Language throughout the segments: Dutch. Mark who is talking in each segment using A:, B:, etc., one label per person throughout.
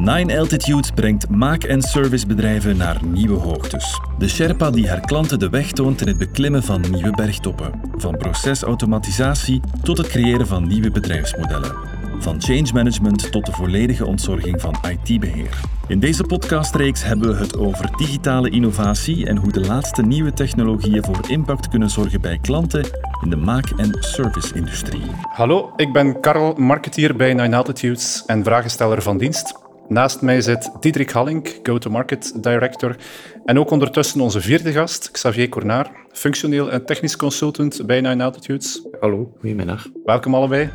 A: Nine Altitudes brengt maak- en servicebedrijven naar nieuwe hoogtes. De Sherpa die haar klanten de weg toont in het beklimmen van nieuwe bergtoppen. Van procesautomatisatie tot het creëren van nieuwe bedrijfsmodellen. Van change management tot de volledige ontzorging van IT-beheer. In deze podcastreeks hebben we het over digitale innovatie en hoe de laatste nieuwe technologieën voor impact kunnen zorgen bij klanten in de maak- en service-industrie.
B: Hallo, ik ben Karel, marketeer bij Nine Altitudes en vragensteller van dienst. Naast mij zit Diederik Hallink, Go-to-Market Director. En ook ondertussen onze vierde gast, Xavier Cornaar, functioneel en technisch consultant bij Nine Altitudes.
C: Hallo, goedemiddag.
B: Welkom allebei.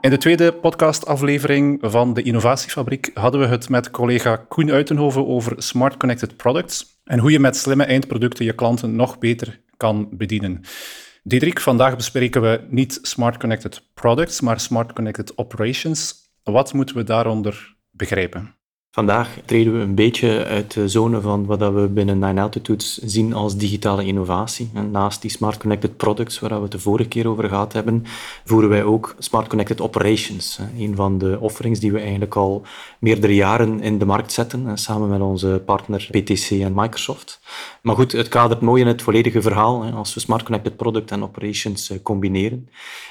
B: In de tweede podcastaflevering van de Innovatiefabriek hadden we het met collega Koen Uitenhoven over Smart Connected Products en hoe je met slimme eindproducten je klanten nog beter kan bedienen. Diederik, vandaag bespreken we niet Smart Connected Products, maar Smart Connected Operations. Wat moeten we daaronder begrijpen?
C: Vandaag treden we een beetje uit de zone van wat we binnen Nine Altitudes zien als digitale innovatie. Naast die Smart Connected Products, waar we het de vorige keer over gehad hebben, voeren wij ook Smart Connected Operations. Een van de offerings die we eigenlijk al meerdere jaren in de markt zetten, samen met onze partner PTC en Microsoft. Maar goed, het kadert mooi in het volledige verhaal als we Smart Connected Product en Operations eh, combineren.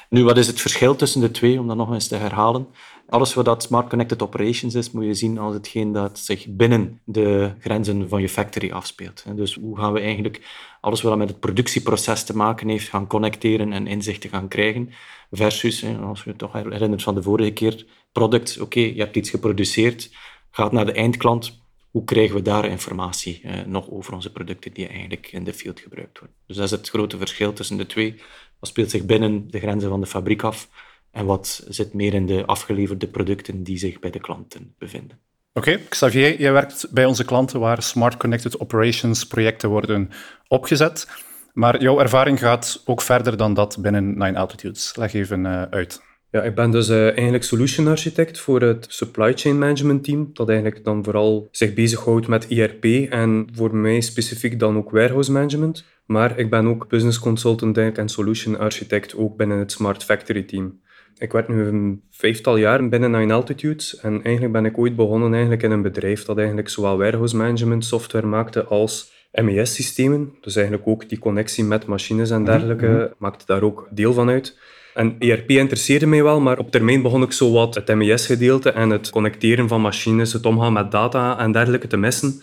C: Nu, wat is het verschil tussen de twee, om dat nog eens te herhalen? Alles wat dat Smart Connected Operations is, moet je zien als hetgeen dat zich binnen de grenzen van je factory afspeelt. Dus hoe gaan we eigenlijk alles wat met het productieproces te maken heeft gaan connecteren en inzichten gaan krijgen, versus, als je toch herinnert van de vorige keer, product, oké, je hebt iets geproduceerd, gaat naar de eindklant, hoe krijgen we daar informatie eh, nog over onze producten die eigenlijk in de field gebruikt worden. Dus dat is het grote verschil tussen de twee. Wat speelt zich binnen de grenzen van de fabriek af en wat zit meer in de afgeleverde producten die zich bij de klanten bevinden.
B: Oké, Xavier, jij werkt bij onze klanten waar Smart Connected Operations projecten worden opgezet. Maar jouw ervaring gaat ook verder dan dat binnen Nine Altitudes. Leg even uh, uit.
D: Ja, ik ben dus uh, eigenlijk solution architect voor het supply chain management team, dat eigenlijk dan vooral zich bezighoudt met ERP en voor mij specifiek dan ook warehouse management. Maar ik ben ook business consultant en solution architect ook binnen het Smart Factory team. Ik werk nu een vijftal jaar binnen Nine Altitudes en eigenlijk ben ik ooit begonnen eigenlijk in een bedrijf dat eigenlijk zowel warehouse management software maakte als MES-systemen. Dus eigenlijk ook die connectie met machines en dergelijke mm maakte daar ook deel van uit. En ERP interesseerde mij wel, maar op termijn begon ik zo wat het MES-gedeelte en het connecteren van machines, het omgaan met data en dergelijke te missen.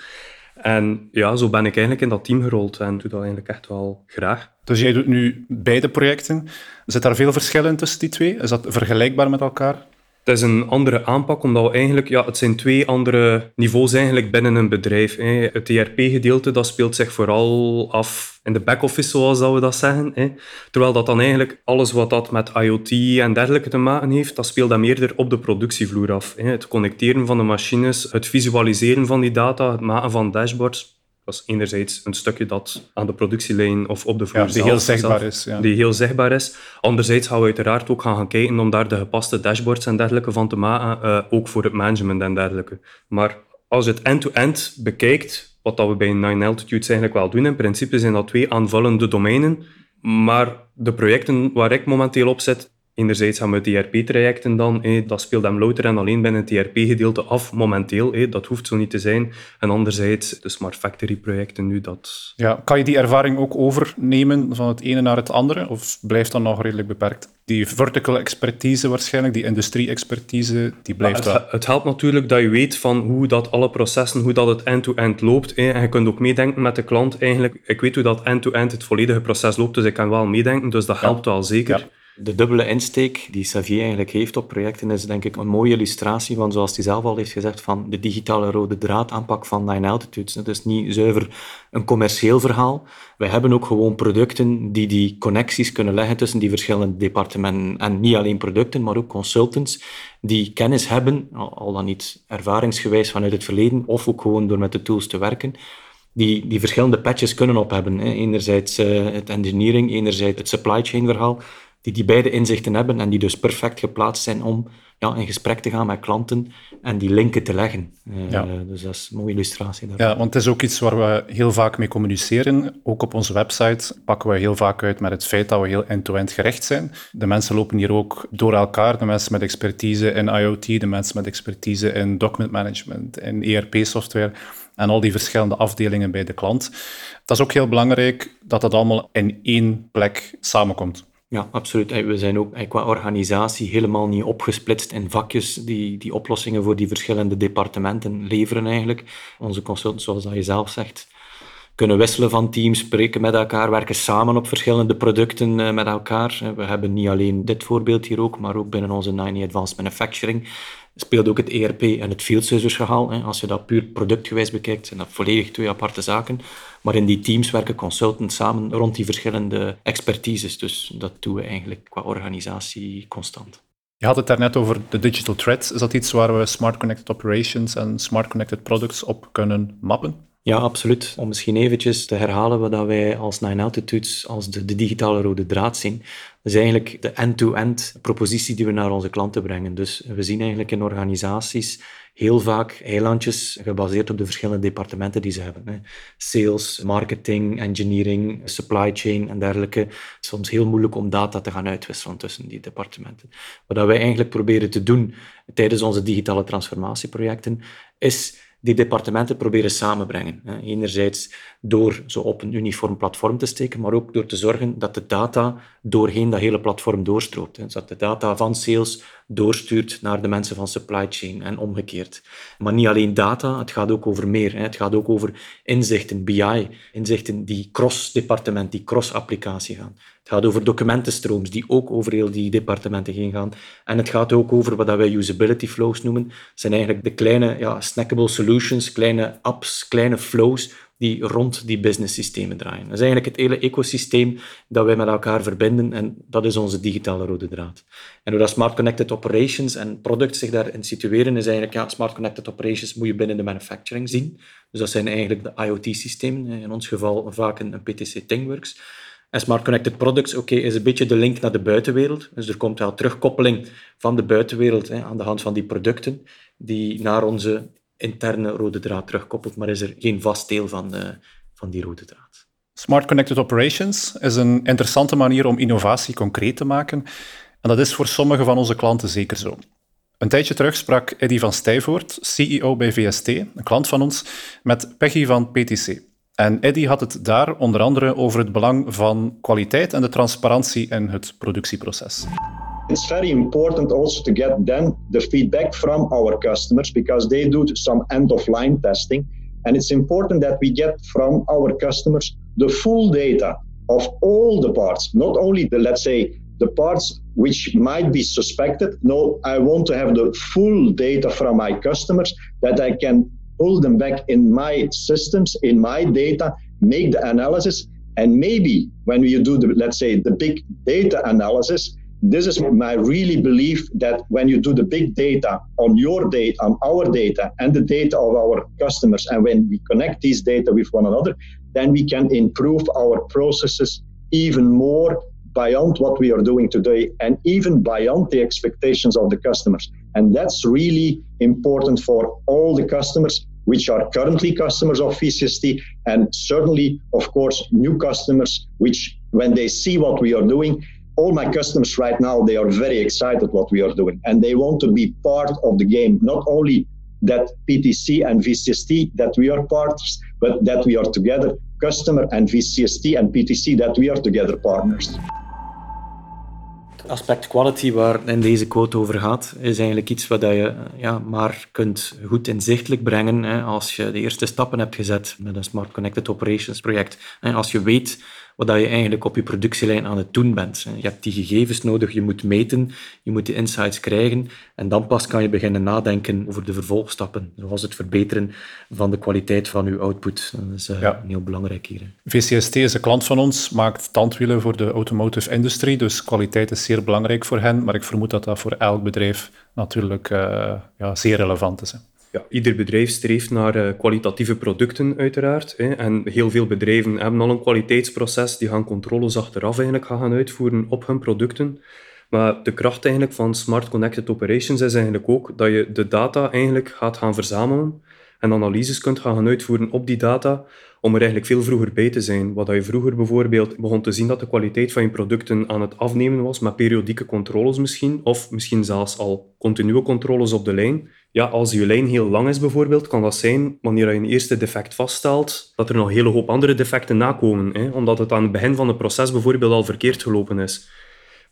D: En ja, zo ben ik eigenlijk in dat team gerold en doe dat eigenlijk echt wel graag.
B: Dus jij doet nu beide projecten. Zit daar veel verschillen tussen die twee? Is dat vergelijkbaar met elkaar?
D: Het is een andere aanpak, omdat we eigenlijk, ja, het zijn twee andere niveaus eigenlijk binnen een bedrijf. Hè. Het ERP-gedeelte dat speelt zich vooral af in de back-office, zoals we dat zeggen. Hè. Terwijl dat dan eigenlijk alles wat dat met IoT en dergelijke te maken heeft, dat speelt dan eerder op de productievloer af. Hè. Het connecteren van de machines, het visualiseren van die data, het maken van dashboards. Is enerzijds een stukje dat aan de productielijn of op de vloer
B: ja, die heel zichtbaar is. Ja.
D: Die heel zichtbaar is. Anderzijds gaan we uiteraard ook gaan, gaan kijken om daar de gepaste dashboards en dergelijke van te maken, uh, ook voor het management en dergelijke. Maar als je het end-to-end bekijkt, wat dat we bij Nine Altitudes eigenlijk wel doen, in principe zijn dat twee aanvullende domeinen, maar de projecten waar ik momenteel op zit, Enerzijds gaan we het ERP-trajecten dan, dat speelt hem louter en alleen binnen het ERP-gedeelte af, momenteel. dat hoeft zo niet te zijn. En anderzijds de Smart Factory-projecten nu, dat...
B: Ja, kan je die ervaring ook overnemen van het ene naar het andere, of blijft dat nog redelijk beperkt? Die vertical expertise waarschijnlijk, die industrie-expertise, die blijft
D: wel. Het, helpt natuurlijk dat je weet van hoe dat alle processen, hoe dat het end-to-end loopt. En je kunt ook meedenken met de klant eigenlijk. Ik weet hoe dat end-to-end het volledige proces loopt, dus ik kan wel meedenken, dus dat helpt wel zeker. Ja.
C: De dubbele insteek die Xavier eigenlijk heeft op projecten is denk ik een mooie illustratie van, zoals hij zelf al heeft gezegd, van de digitale rode draad aanpak van Nine Altitudes. Het is niet zuiver een commercieel verhaal. Wij hebben ook gewoon producten die die connecties kunnen leggen tussen die verschillende departementen. En niet alleen producten, maar ook consultants die kennis hebben, al dan niet ervaringsgewijs vanuit het verleden, of ook gewoon door met de tools te werken, die, die verschillende patches kunnen ophebben. Enerzijds uh, het engineering, enerzijds het supply chain verhaal die die beide inzichten hebben en die dus perfect geplaatst zijn om ja, in gesprek te gaan met klanten en die linken te leggen. Uh, ja. Dus dat is een mooie illustratie.
B: Daarvan. Ja, want het is ook iets waar we heel vaak mee communiceren. Ook op onze website pakken we heel vaak uit met het feit dat we heel end-to-end gerecht zijn. De mensen lopen hier ook door elkaar. De mensen met expertise in IoT, de mensen met expertise in document management, in ERP-software en al die verschillende afdelingen bij de klant. Dat is ook heel belangrijk dat dat allemaal in één plek samenkomt.
C: Ja, absoluut. We zijn ook qua organisatie helemaal niet opgesplitst in vakjes die, die oplossingen voor die verschillende departementen leveren eigenlijk. Onze consultants, zoals dat je zelf zegt, kunnen wisselen van teams, spreken met elkaar, werken samen op verschillende producten eh, met elkaar. We hebben niet alleen dit voorbeeld hier ook, maar ook binnen onze 90 Advanced Manufacturing speelt ook het ERP en het field service verhaal. Als je dat puur productgewijs bekijkt, zijn dat volledig twee aparte zaken. Maar in die teams werken consultants samen rond die verschillende expertises. Dus dat doen we eigenlijk qua organisatie constant.
B: Je had het daarnet over de digital threads. Is dat iets waar we smart connected operations en smart connected products op kunnen mappen?
C: Ja, absoluut. Om misschien eventjes te herhalen wat wij als Nine Altitudes als de, de digitale rode draad zien. Dat is eigenlijk de end-to-end propositie die we naar onze klanten brengen. Dus we zien eigenlijk in organisaties heel vaak eilandjes gebaseerd op de verschillende departementen die ze hebben. Hè. Sales, marketing, engineering, supply chain en dergelijke. Het is soms heel moeilijk om data te gaan uitwisselen tussen die departementen. Wat wij eigenlijk proberen te doen tijdens onze digitale transformatieprojecten is die departementen proberen samenbrengen. Enerzijds door ze op een uniform platform te steken, maar ook door te zorgen dat de data doorheen dat hele platform doorstroomt. Dus dat de data van sales doorstuurt naar de mensen van supply chain en omgekeerd. Maar niet alleen data, het gaat ook over meer. Het gaat ook over inzichten, BI, inzichten die cross-departement, die cross-applicatie gaan. Het gaat over documentenstrooms die ook over heel die departementen heen gaan. En het gaat ook over wat wij usability flows noemen. Zijn eigenlijk de kleine ja, snackable solutions, kleine apps, kleine flows die rond die business systemen draaien. Dat is eigenlijk het hele ecosysteem dat wij met elkaar verbinden en dat is onze digitale rode draad. En hoe dat Smart Connected Operations en products zich daarin situeren, is eigenlijk, ja, Smart Connected Operations moet je binnen de manufacturing zien. Dus dat zijn eigenlijk de IoT-systemen, in ons geval vaak een, PTC ThingWorks. En Smart Connected Products oké, is een beetje de link naar de buitenwereld. Dus er komt wel terugkoppeling van de buitenwereld hè, aan de hand van die producten die naar onze interne rode draad terugkoppelt, maar is er geen vast deel van, de, van die rode draad.
B: Smart Connected Operations is een interessante manier om innovatie concreet te maken. En dat is voor sommige van onze klanten zeker zo. Een tijdje terug sprak Eddy van Stijvoort, CEO bij VST, een klant van ons, met Peggy van PTC. En Eddy had het daar onder andere over het belang van kwaliteit en de transparantie in het productieproces.
E: It's very important also to get then the feedback from our customers because they do some end of line testing. And it's important that we get from our customers the full data of all the parts, not only the, let's say, the parts which might be suspected. No, I want to have the full data from my customers that I can pull them back in my systems, in my data, make the analysis. And maybe when you do the, let's say, the big data analysis, this is my really belief that when you do the big data on your data, on our data, and the data of our customers, and when we connect these data with one another, then we can improve our processes even more beyond what we are doing today and even beyond the expectations of the customers. And that's really important for all the customers which are currently customers of VCST and certainly, of course, new customers, which when they see what we are doing, all my customers right now they are very excited what we are doing. And they want to be part of the game. Not only that ptc and vcst that we are partners but that we are together customer and vcst and ptc that we are together partners.
C: Aspect quality waar in deze quote over gaat, is eigenlijk iets wat je ja, maar kunt goed inzichtelijk brengen hè, als je de eerste stappen hebt gezet met een Smart Connected Operations project. Als je weet wat je eigenlijk op je productielijn aan het doen bent. Je hebt die gegevens nodig, je moet meten, je moet die insights krijgen en dan pas kan je beginnen nadenken over de vervolgstappen, zoals het verbeteren van de kwaliteit van je output. Dat is uh, heel belangrijk hier.
B: VCST is een klant van ons, maakt tandwielen voor de automotive industrie, dus kwaliteit is zeer belangrijk voor hen, maar ik vermoed dat dat voor elk bedrijf natuurlijk uh, ja, zeer relevant is.
D: Ja, ieder bedrijf streeft naar uh, kwalitatieve producten, uiteraard. Hè. En heel veel bedrijven hebben al een kwaliteitsproces. Die gaan controles achteraf eigenlijk gaan uitvoeren op hun producten. Maar de kracht eigenlijk van Smart Connected Operations is eigenlijk ook dat je de data eigenlijk gaat gaan verzamelen en analyses kunt gaan uitvoeren op die data om er eigenlijk veel vroeger bij te zijn. Wat je vroeger bijvoorbeeld begon te zien dat de kwaliteit van je producten aan het afnemen was, met periodieke controles misschien, of misschien zelfs al continue controles op de lijn. Ja, als je lijn heel lang is bijvoorbeeld, kan dat zijn, wanneer je een eerste defect vaststelt, dat er nog een hele hoop andere defecten nakomen, hè, omdat het aan het begin van het proces bijvoorbeeld al verkeerd gelopen is.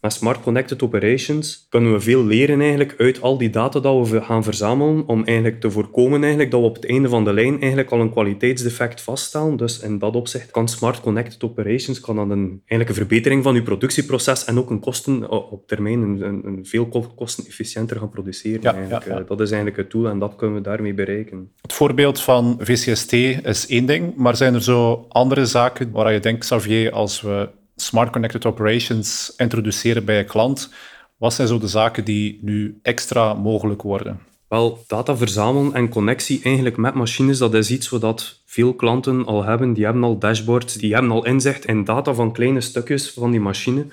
D: Met Smart Connected Operations kunnen we veel leren eigenlijk uit al die data dat we gaan verzamelen om eigenlijk te voorkomen eigenlijk dat we op het einde van de lijn eigenlijk al een kwaliteitsdefect vaststellen. Dus in dat opzicht kan Smart Connected Operations kan dan een, eigenlijk een verbetering van uw productieproces en ook een kosten op termijn een, een, een veel kostenefficiënter gaan produceren. Ja, eigenlijk. Ja, ja. Dat is eigenlijk het doel en dat kunnen we daarmee bereiken.
B: Het voorbeeld van VCST is één ding, maar zijn er zo andere zaken waar je denkt, Xavier, als we Smart Connected Operations introduceren bij een klant, wat zijn zo de zaken die nu extra mogelijk worden?
D: Wel, data verzamelen en connectie eigenlijk met machines, dat is iets wat veel klanten al hebben. Die hebben al dashboards, die hebben al inzicht in data van kleine stukjes van die machine.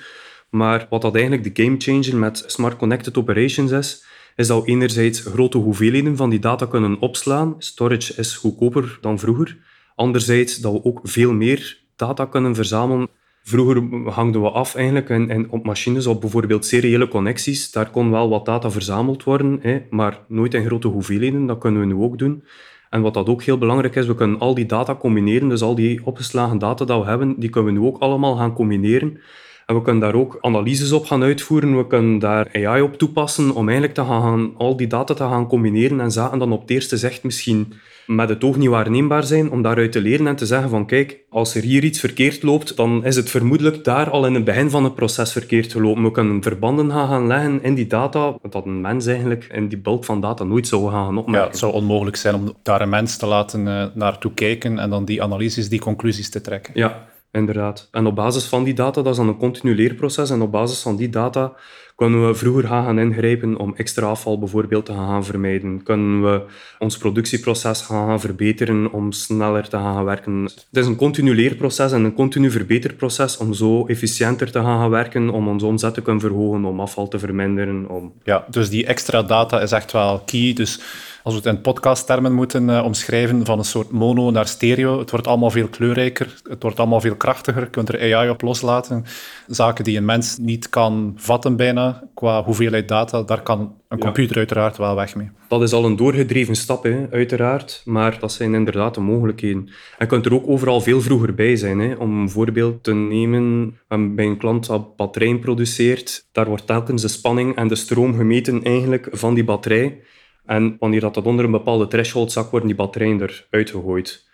D: Maar wat dat eigenlijk de gamechanger met Smart Connected Operations is, is dat we enerzijds grote hoeveelheden van die data kunnen opslaan. Storage is goedkoper dan vroeger. Anderzijds dat we ook veel meer data kunnen verzamelen Vroeger hangden we af eigenlijk en, en op machines, op bijvoorbeeld seriële connecties. Daar kon wel wat data verzameld worden, hè, maar nooit in grote hoeveelheden. Dat kunnen we nu ook doen. En wat dat ook heel belangrijk is, we kunnen al die data combineren. Dus al die opgeslagen data dat we hebben, die kunnen we nu ook allemaal gaan combineren. En we kunnen daar ook analyses op gaan uitvoeren. We kunnen daar AI op toepassen om eigenlijk te gaan, al die data te gaan combineren en zaken dan op het eerste zicht misschien met het oog niet waarneembaar zijn, om daaruit te leren en te zeggen van kijk, als er hier iets verkeerd loopt, dan is het vermoedelijk daar al in het begin van het proces verkeerd gelopen. We kunnen verbanden gaan, gaan leggen in die data, dat een mens eigenlijk in die bulk van data nooit zou gaan opmerken.
B: Ja, het zou onmogelijk zijn om daar een mens te laten uh, naartoe kijken en dan die analyses, die conclusies te trekken.
D: Ja, inderdaad. En op basis van die data, dat is dan een continu leerproces, en op basis van die data kunnen we vroeger gaan ingrijpen om extra afval bijvoorbeeld te gaan vermijden? Kunnen we ons productieproces gaan verbeteren om sneller te gaan werken? Het is een continu leerproces en een continu verbeterproces om zo efficiënter te gaan werken, om onze omzet te kunnen verhogen, om afval te verminderen. Om...
B: Ja, dus die extra data is echt wel key. Dus als we het in podcasttermen moeten uh, omschrijven, van een soort mono naar stereo. Het wordt allemaal veel kleurrijker, het wordt allemaal veel krachtiger. Je kunt er AI op loslaten. Zaken die een mens niet kan vatten bijna, qua hoeveelheid data, daar kan een computer uiteraard wel weg mee.
D: Dat is al een doorgedreven stap, hè, uiteraard. Maar dat zijn inderdaad de mogelijkheden. En je kunt er ook overal veel vroeger bij zijn. Hè. Om een voorbeeld te nemen, bij een klant dat batterijen produceert, daar wordt telkens de spanning en de stroom gemeten eigenlijk van die batterij. En wanneer dat, dat onder een bepaalde threshold zak, worden die batterijen eruit gegooid.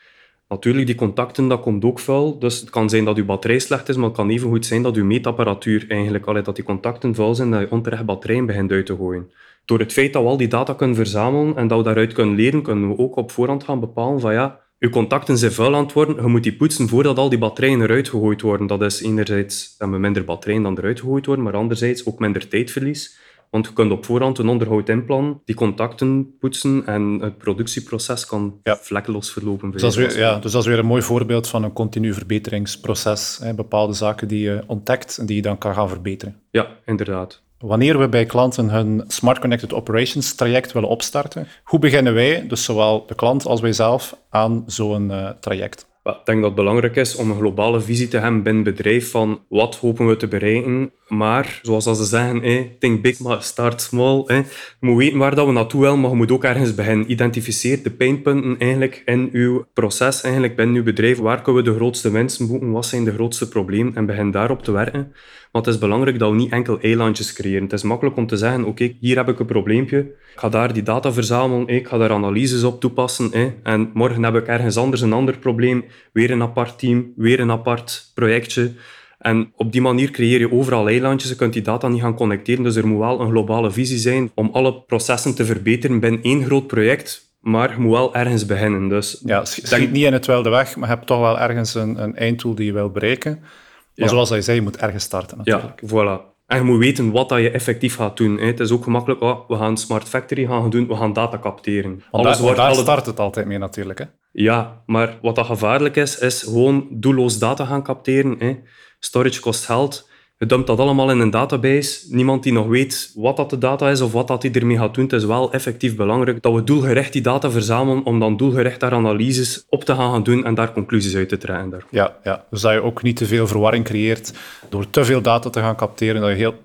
D: Natuurlijk, die contacten, dat komt ook vuil. Dus het kan zijn dat uw batterij slecht is, maar het kan even goed zijn dat uw meetapparatuur eigenlijk, allee, dat die contacten vuil zijn, dat je onterecht batterijen begint uit te gooien. Door het feit dat we al die data kunnen verzamelen en dat we daaruit kunnen leren, kunnen we ook op voorhand gaan bepalen van ja, uw contacten zijn vuil aan het worden, je moet die poetsen voordat al die batterijen eruit gegooid worden. Dat is enerzijds dat we minder batterijen dan eruit gegooid worden, maar anderzijds ook minder tijdverlies. Want je kunt op voorhand een onderhoud inplannen, die contacten poetsen en het productieproces kan ja. vlekkeloos verlopen.
B: Dus dat, is weer, ja, dus dat is weer een mooi voorbeeld van een continu verbeteringsproces. Hè, bepaalde zaken die je ontdekt en die je dan kan gaan verbeteren.
D: Ja, inderdaad.
B: Wanneer we bij klanten hun Smart Connected Operations traject willen opstarten, hoe beginnen wij, dus zowel de klant als wij zelf, aan zo'n uh, traject?
D: Ik denk dat het belangrijk is om een globale visie te hebben binnen het bedrijf van wat hopen we te bereiken. Maar, zoals ze zeggen, hey, think big, maar start small. Hey. Je moet weten waar dat we naartoe willen, maar je moet ook ergens beginnen. Identificeer de pijnpunten eigenlijk in uw proces, eigenlijk binnen uw bedrijf. Waar kunnen we de grootste winsten boeken? Wat zijn de grootste problemen? En begin daarop te werken. Want het is belangrijk dat we niet enkel eilandjes creëren. Het is makkelijk om te zeggen, oké, hier heb ik een probleempje. Ik ga daar die data verzamelen, ik ga daar analyses op toepassen. En morgen heb ik ergens anders een ander probleem. Weer een apart team, weer een apart projectje. En op die manier creëer je overal eilandjes. Je kunt die data niet gaan connecteren. Dus er moet wel een globale visie zijn om alle processen te verbeteren binnen één groot project. Maar je moet wel ergens beginnen. Dus
B: ja, schiet niet in het wilde weg, maar je hebt toch wel ergens een, een einddoel die je wil bereiken. Maar zoals je zei, je moet ergens starten natuurlijk.
D: Ja, voilà. En je moet weten wat dat je effectief gaat doen. Het is ook gemakkelijk, oh, we gaan Smart Factory gaan doen, we gaan data capteren.
B: Want daar, wordt, daar start het altijd mee natuurlijk. Hè?
D: Ja, maar wat dat gevaarlijk is, is gewoon doelloos data gaan capteren. Hè. Storage kost geld. Je dumpt dat allemaal in een database. Niemand die nog weet wat dat de data is of wat dat hij ermee gaat doen. Het is wel effectief belangrijk dat we doelgericht die data verzamelen om dan doelgericht daar analyses op te gaan doen en daar conclusies uit te trekken.
B: Ja, ja, dus dat je ook niet te veel verwarring creëert door te veel data te gaan capteren. Dat je heel,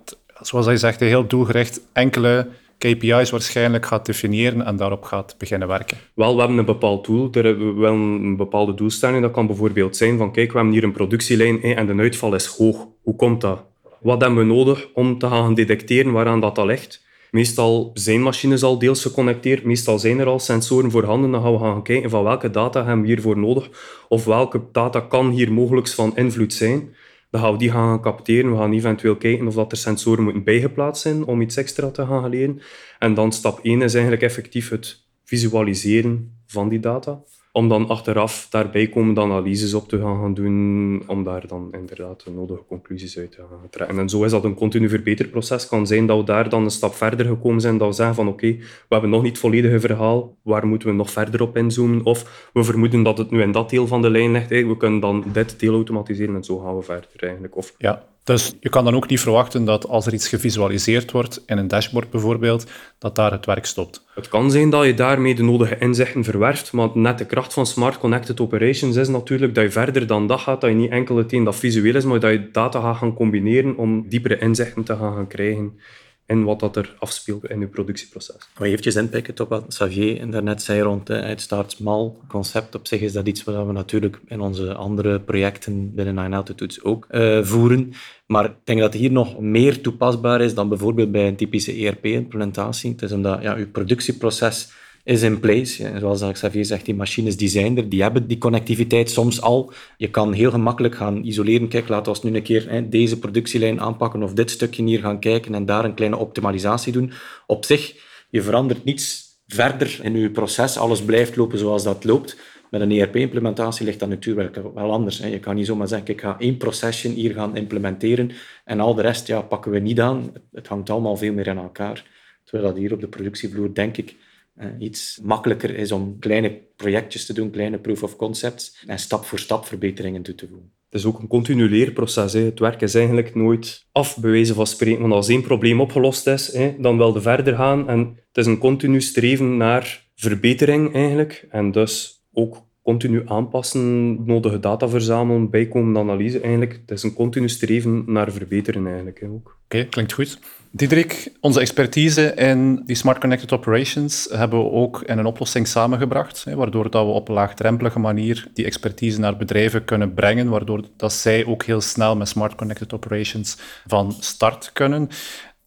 B: zoals je zegt, heel doelgericht enkele KPI's waarschijnlijk gaat definiëren en daarop gaat beginnen werken?
D: Wel, we hebben een bepaald doel. Daar hebben we wel een bepaalde doelstelling. Dat kan bijvoorbeeld zijn van, kijk, we hebben hier een productielijn en de uitval is hoog. Hoe komt dat? Wat hebben we nodig om te gaan detecteren waaraan dat, ligt? Meestal zijn machines al deels geconnecteerd, meestal zijn er al sensoren voorhanden. Dan gaan we gaan kijken van welke data hebben we hiervoor nodig of welke data kan hier mogelijk van invloed zijn. Dan gaan we die gaan capteren. We gaan eventueel kijken of dat er sensoren moeten bijgeplaatst zijn om iets extra te gaan leren. En dan stap 1 is eigenlijk effectief het visualiseren van die data om dan achteraf daarbij komende analyses op te gaan doen, om daar dan inderdaad de nodige conclusies uit te gaan trekken. En zo is dat een continu verbeterproces. kan zijn dat we daar dan een stap verder gekomen zijn, dat we zeggen van oké, we hebben nog niet het volledige verhaal, waar moeten we nog verder op inzoomen? Of we vermoeden dat het nu in dat deel van de lijn ligt, we kunnen dan dit deel automatiseren en zo gaan we verder eigenlijk. Of,
B: ja, dus je kan dan ook niet verwachten dat als er iets gevisualiseerd wordt, in een dashboard bijvoorbeeld, dat daar het werk stopt.
D: Het kan zijn dat je daarmee de nodige inzichten verwerft, maar net de kracht van Smart Connected Operations is natuurlijk dat je verder dan dat gaat, dat je niet enkel het een dat visueel is, maar dat je data gaat gaan combineren om diepere inzichten te gaan, gaan krijgen en wat dat er afspeelt in je productieproces.
C: Maar eventjes inpikken op wat Xavier daarnet zei rond het start small concept. Op zich is dat iets wat we natuurlijk in onze andere projecten binnen Nine Altitudes ook uh, voeren. Maar ik denk dat hier nog meer toepasbaar is dan bijvoorbeeld bij een typische ERP-implementatie. Het is omdat ja, je productieproces is in place. Zoals Xavier zegt, die machines die zijn er, die hebben die connectiviteit soms al. Je kan heel gemakkelijk gaan isoleren. Kijk, laten we nu een keer hè, deze productielijn aanpakken of dit stukje hier gaan kijken en daar een kleine optimalisatie doen. Op zich, je verandert niets verder in je proces. Alles blijft lopen zoals dat loopt. Met een ERP-implementatie ligt dat natuurlijk wel anders. Hè. Je kan niet zomaar zeggen, ik ga één procession hier gaan implementeren en al de rest ja, pakken we niet aan. Het hangt allemaal veel meer in elkaar. Terwijl dat hier op de productievloer, denk ik, iets makkelijker is om kleine projectjes te doen, kleine proof of concepts, en stap voor stap verbeteringen toe te voegen.
D: Het is ook een continu leerproces. Het werk is eigenlijk nooit afbewezen van spreken. Want als één probleem opgelost is, hè, dan wil je verder gaan. En het is een continu streven naar verbetering eigenlijk. En dus ook continu aanpassen, nodige data verzamelen, bijkomende analyse. Eigenlijk, het is een continu streven naar verbeteren eigenlijk.
B: Oké, klinkt goed. Diederik, onze expertise in die Smart Connected Operations hebben we ook in een oplossing samengebracht, hè, waardoor dat we op een laagdrempelige manier die expertise naar bedrijven kunnen brengen, waardoor dat zij ook heel snel met Smart Connected Operations van start kunnen.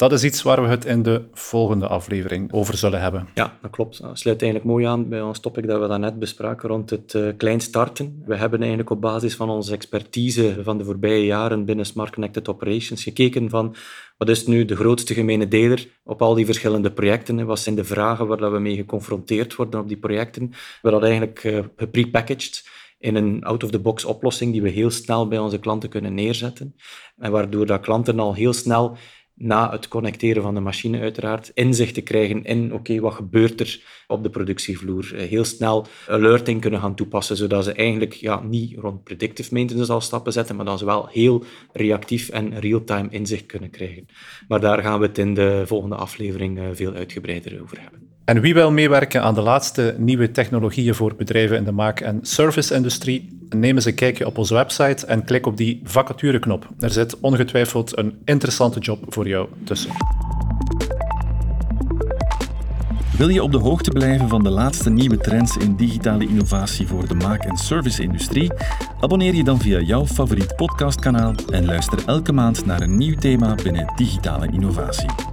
B: Dat is iets waar we het in de volgende aflevering over zullen hebben.
C: Ja, dat klopt. Dat sluit eigenlijk mooi aan bij ons topic dat we net bespraken rond het uh, klein starten. We hebben eigenlijk op basis van onze expertise van de voorbije jaren binnen Smart Connected Operations gekeken van wat is nu de grootste gemene deler op al die verschillende projecten? Wat zijn de vragen waar we mee geconfronteerd worden op die projecten? We hebben dat eigenlijk uh, geprepackaged in een out-of-the-box oplossing die we heel snel bij onze klanten kunnen neerzetten. En waardoor dat klanten al heel snel na het connecteren van de machine uiteraard, inzicht te krijgen in, oké, wat gebeurt er op de productievloer? Eh, heel snel alerting kunnen gaan toepassen, zodat ze eigenlijk ja, niet rond predictive maintenance al stappen zetten, maar dat ze wel heel reactief en real-time inzicht kunnen krijgen. Maar daar gaan we het in de volgende aflevering eh, veel uitgebreider over hebben.
B: En wie wil meewerken aan de laatste nieuwe technologieën voor bedrijven in de maak- en service-industrie, neem eens een kijkje op onze website en klik op die vacatureknop. Er zit ongetwijfeld een interessante job voor jou tussen.
A: Wil je op de hoogte blijven van de laatste nieuwe trends in digitale innovatie voor de maak- en service-industrie? Abonneer je dan via jouw favoriet podcastkanaal en luister elke maand naar een nieuw thema binnen digitale innovatie.